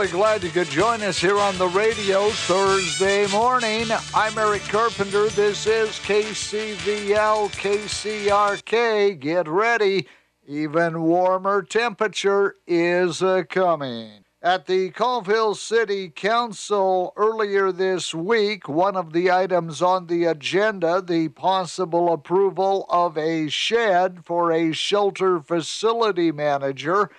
Really glad you could join us here on the radio Thursday morning. I'm Eric Carpenter. This is KCVL KCRK. Get ready. Even warmer temperature is uh, coming. At the Colville City Council earlier this week, one of the items on the agenda, the possible approval of a shed for a shelter facility manager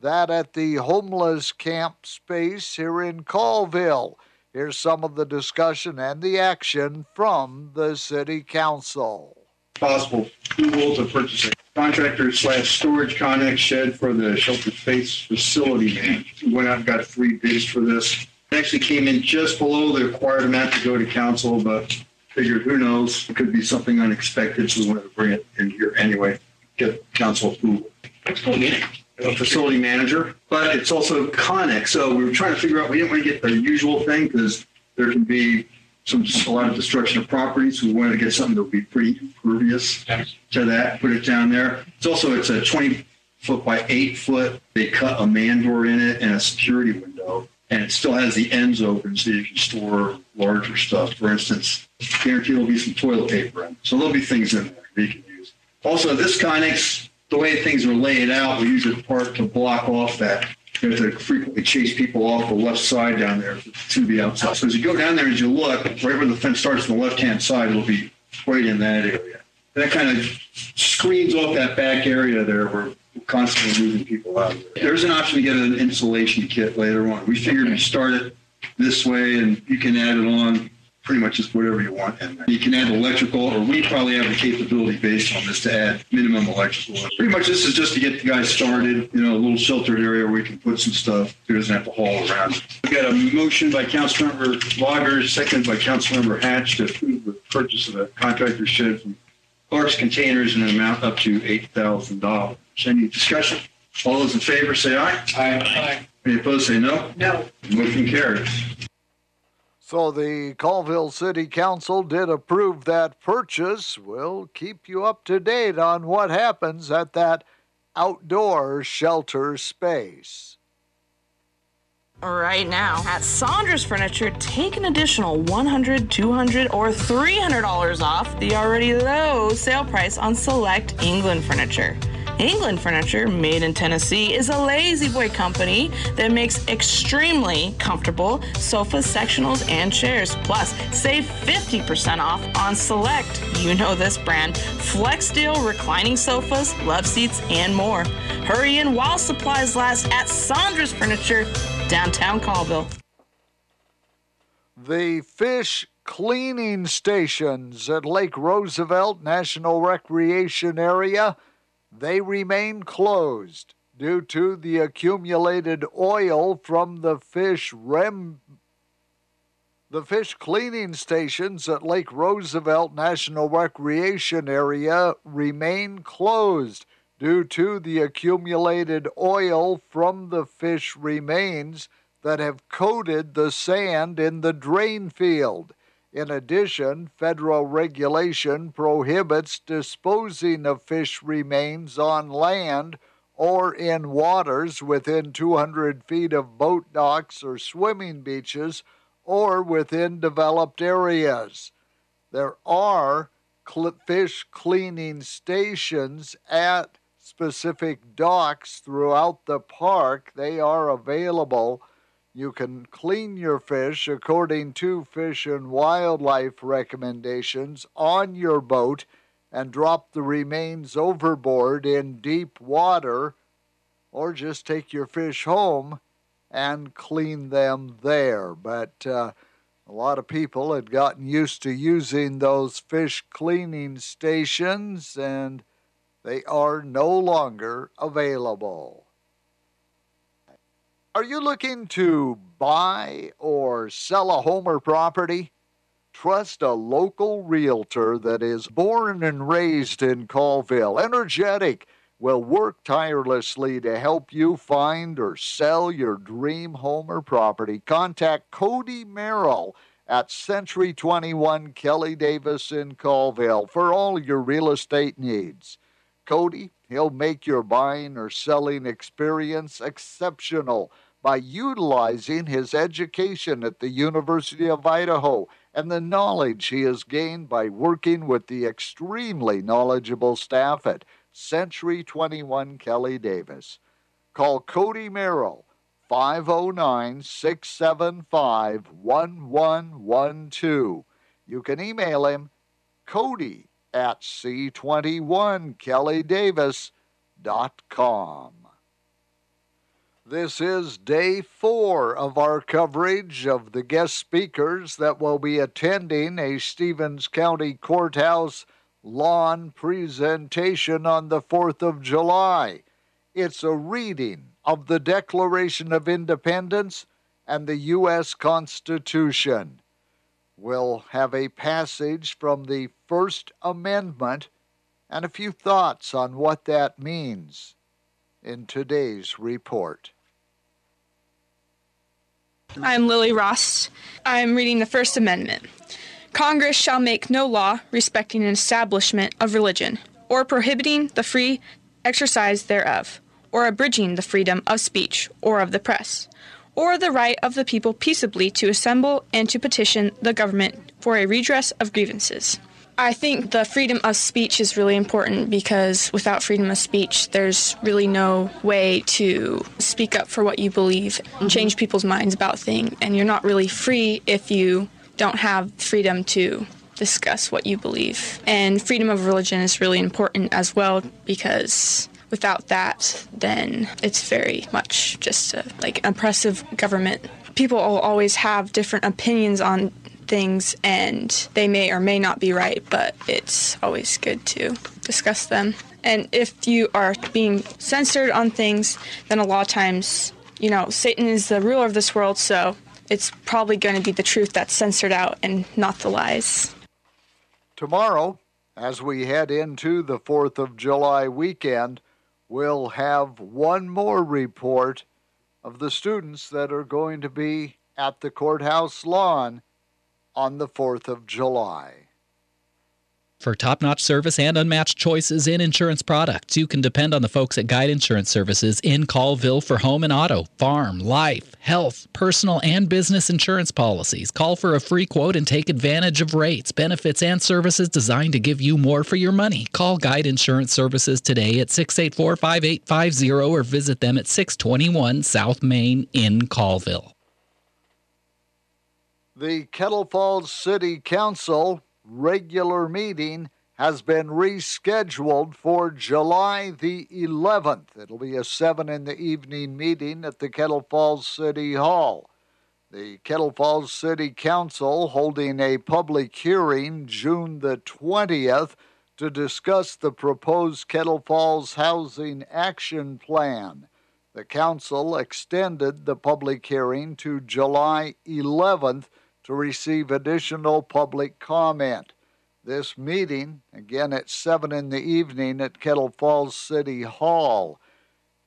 that at the homeless camp space here in Colville. Here's some of the discussion and the action from the City Council. Possible approval to purchase a contractor slash storage connex shed for the shelter space facility man. We went out and got three bids for this. It actually came in just below the required amount to go to council, but figured who knows, it could be something unexpected, so we wanted to bring it in here anyway, get council approval. What's going in it? A facility manager, but it's also Connex. So we were trying to figure out, we didn't want to get the usual thing because there can be some, a lot of destruction of properties. We wanted to get something that would be pretty impervious to that, put it down there. It's also, it's a 20 foot by eight foot. They cut a man door in it and a security window. And it still has the ends open so you can store larger stuff. For instance, guarantee there'll be some toilet paper in. So there'll be things in there that you can use. Also, this Connex the way things are laid out, we use it part to block off that. You have to frequently chase people off the left side down there to the outside. So as you go down there, as you look, right where the fence starts on the left-hand side, it'll be right in that area. That kind of screens off that back area there where we're constantly moving people out. There's an option to get an insulation kit later on. We figured we start it this way and you can add it on pretty much just whatever you want in there. You can add electrical, or we probably have the capability based on this to add minimum electrical. Pretty much this is just to get the guys started, you know, a little sheltered area where we can put some stuff. It doesn't have to haul around. We've got a motion by Councilmember Lager, seconded by Councilmember Hatch to approve the purchase of a contractor shed from Clark's Containers in an amount up to $8,000. Any discussion? All those in favor say aye. Aye. Any opposed say no. No. Motion carries. So the Colville City Council did approve that purchase. We'll keep you up to date on what happens at that outdoor shelter space. Right now, at Saunders Furniture, take an additional $100, $200, or $300 off the already low sale price on select England furniture. England Furniture, made in Tennessee, is a La-Z-Boy company that makes extremely comfortable sofas, sectionals, and chairs. Plus, save 50% off on select, you know this brand, flex Flexsteel reclining sofas, love seats, and more. Hurry in while supplies last at Saunders Furniture, downtown Colville. The fish cleaning stations at Lake Roosevelt National Recreation Area they remain closed due to the accumulated oil from the fish rem the fish cleaning stations at Lake Roosevelt National Recreation Area remain closed due to the accumulated oil from the fish remains that have coated the sand in the drain field. In addition, federal regulation prohibits disposing of fish remains on land or in waters within 200 feet of boat docks or swimming beaches or within developed areas. There are cl- fish cleaning stations at specific docks throughout the park. They are available you can clean your fish according to Fish and Wildlife recommendations on your boat and drop the remains overboard in deep water, or just take your fish home and clean them there. But uh, a lot of people had gotten used to using those fish cleaning stations, and they are no longer available. Are you looking to buy or sell a home or property? Trust a local realtor that is born and raised in Colville, energetic, will work tirelessly to help you find or sell your dream home or property. Contact Cody Merrill at Century 21 Kelly Davis in Colville for all your real estate needs. Cody, he'll make your buying or selling experience exceptional by utilizing his education at the University of Idaho and the knowledge he has gained by working with the extremely knowledgeable staff at Century 21 Kelly Davis. Call Cody Merrill 509 675 1112. You can email him Cody at C21KellyDavis.com. This is day four of our coverage of the guest speakers that will be attending a Stevens County Courthouse lawn presentation on the 4th of July. It's a reading of the Declaration of Independence and the U.S. Constitution. We'll have a passage from the First Amendment and a few thoughts on what that means in today's report. I'm Lily Ross. I'm reading the First Amendment. Congress shall make no law respecting an establishment of religion, or prohibiting the free exercise thereof, or abridging the freedom of speech or of the press, or the right of the people peaceably to assemble and to petition the government for a redress of grievances. I think the freedom of speech is really important because without freedom of speech, there's really no way to speak up for what you believe, mm-hmm. change people's minds about things, and you're not really free if you don't have freedom to discuss what you believe. And freedom of religion is really important as well because without that, then it's very much just a, like oppressive government. People will always have different opinions on things and they may or may not be right, but it's always good to discuss them. And if you are being censored on things, then a lot of times, you know, Satan is the ruler of this world, so it's probably going to be the truth that's censored out and not the lies. Tomorrow, as we head into the 4th of July weekend, we'll have one more report of the students that are going to be at the courthouse lawn on the 4th of July. For top notch service and unmatched choices in insurance products, you can depend on the folks at Guide Insurance Services in Colville for home and auto, farm, life, health, personal, and business insurance policies. Call for a free quote and take advantage of rates, benefits, and services designed to give you more for your money. Call Guide Insurance Services today at 684 5850 or visit them at 621 South Main in Colville. The Kettle Falls City Council regular meeting has been rescheduled for July the 11th. It'll be a 7 in the evening meeting at the Kettle Falls City Hall. The Kettle Falls City Council holding a public hearing June the 20th to discuss the proposed Kettle Falls Housing Action Plan. The council extended the public hearing to July 11th to receive additional public comment. This meeting, again at 7 in the evening at Kettle Falls City Hall.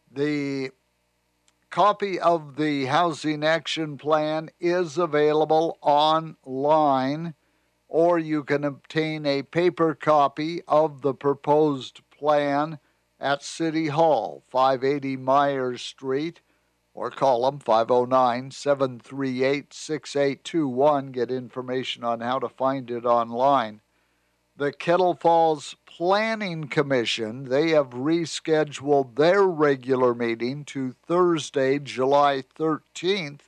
The copy of the Housing Action Plan is available online, or you can obtain a paper copy of the proposed plan at City Hall, 580 Myers Street or call them 509 738 6821. Get information on how to find it online. The Kettle Falls Planning Commission, they have rescheduled their regular meeting to Thursday, July 13th.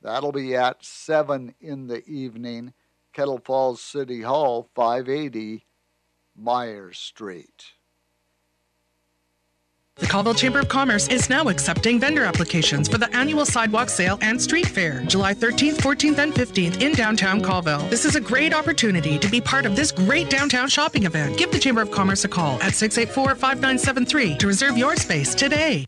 That'll be at 7 in the evening, Kettle Falls City Hall, 580 Myers Street. The Colville Chamber of Commerce is now accepting vendor applications for the annual sidewalk sale and street fair, July 13th, 14th, and 15th in downtown Colville. This is a great opportunity to be part of this great downtown shopping event. Give the Chamber of Commerce a call at 684 5973 to reserve your space today.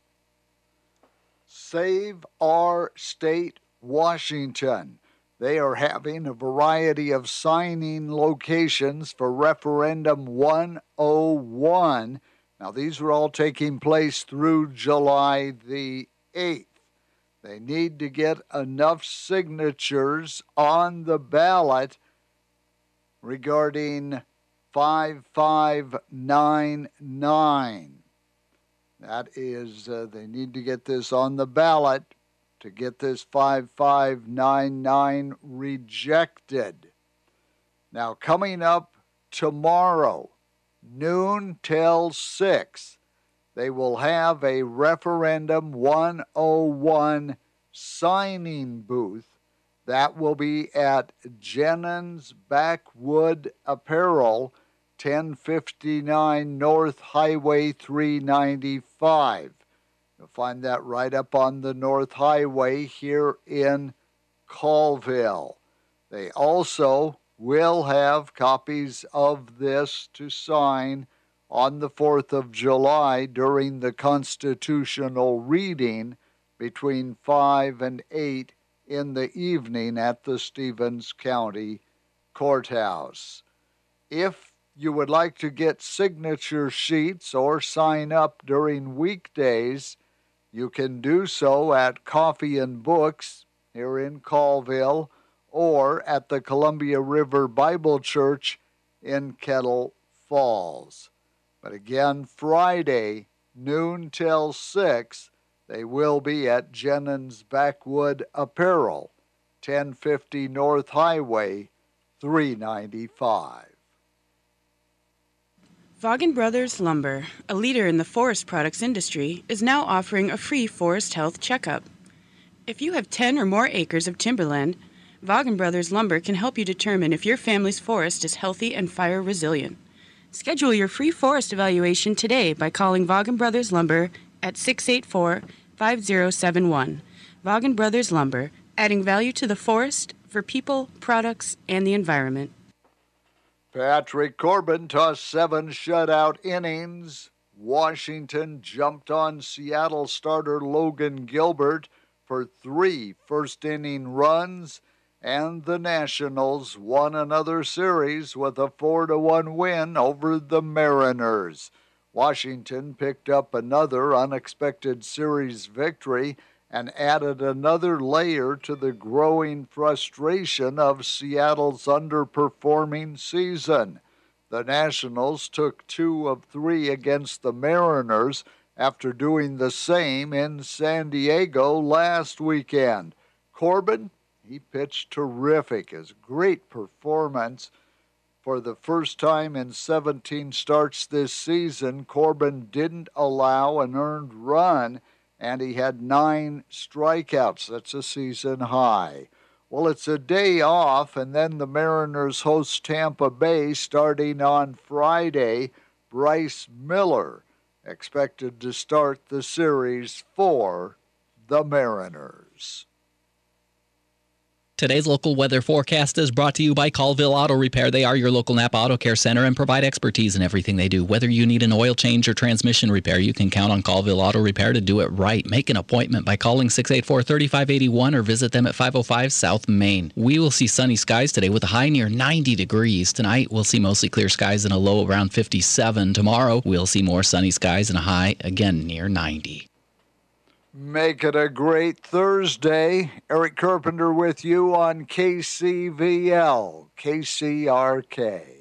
Save Our State Washington. They are having a variety of signing locations for Referendum 101 now, these are all taking place through July the 8th. They need to get enough signatures on the ballot regarding 5599. That is, uh, they need to get this on the ballot to get this 5599 rejected. Now, coming up tomorrow, noon till 6, they will have a Referendum 101 signing booth. That will be at Jennings Backwood Apparel, 1059 North Highway 395. You'll find that right up on the North Highway here in Colville. They also will have copies of this to sign on the 4th of July during the constitutional reading between 5 and 8 in the evening at the Stevens County Courthouse. If you would like to get signature sheets or sign up during weekdays, you can do so at Coffee and Books here in Colville or at the Columbia River Bible Church in Kettle Falls. But again, Friday, noon till 6, they will be at Jennings Backwood Apparel, 1050 North Highway, 395. Vaagen Brothers Lumber, a leader in the forest products industry, is now offering a free forest health checkup. If you have 10 or more acres of timberland, Vaagen Brothers Lumber can help you determine if your family's forest is healthy and fire resilient. Schedule your free forest evaluation today by calling Vaagen Brothers Lumber at 684 5071. Vaagen Brothers Lumber, adding value to the forest for people, products, and the environment. Patrick Corbin tossed seven shutout innings. Washington jumped on Seattle starter Logan Gilbert for three first inning runs and the Nationals won another series with a 4 to 1 win over the Mariners. Washington picked up another unexpected series victory and added another layer to the growing frustration of Seattle's underperforming season. The Nationals took two of three against the Mariners after doing the same in San Diego last weekend. Corbin he pitched terrific. His great performance for the first time in 17 starts this season. Corbin didn't allow an earned run, and he had nine strikeouts. That's a season high. Well, it's a day off, and then the Mariners host Tampa Bay starting on Friday. Bryce Miller expected to start the series for the Mariners. Today's local weather forecast is brought to you by Colville Auto Repair. They are your local Napa Auto Care Center and provide expertise in everything they do. Whether you need an oil change or transmission repair, you can count on Colville Auto Repair to do it right. Make an appointment by calling 684 3581 or visit them at 505 South Main. We will see sunny skies today with a high near 90 degrees. Tonight, we'll see mostly clear skies and a low around 57. Tomorrow, we'll see more sunny skies and a high again near 90. Make it a great Thursday. Eric Carpenter with you on KCVL, KCRK.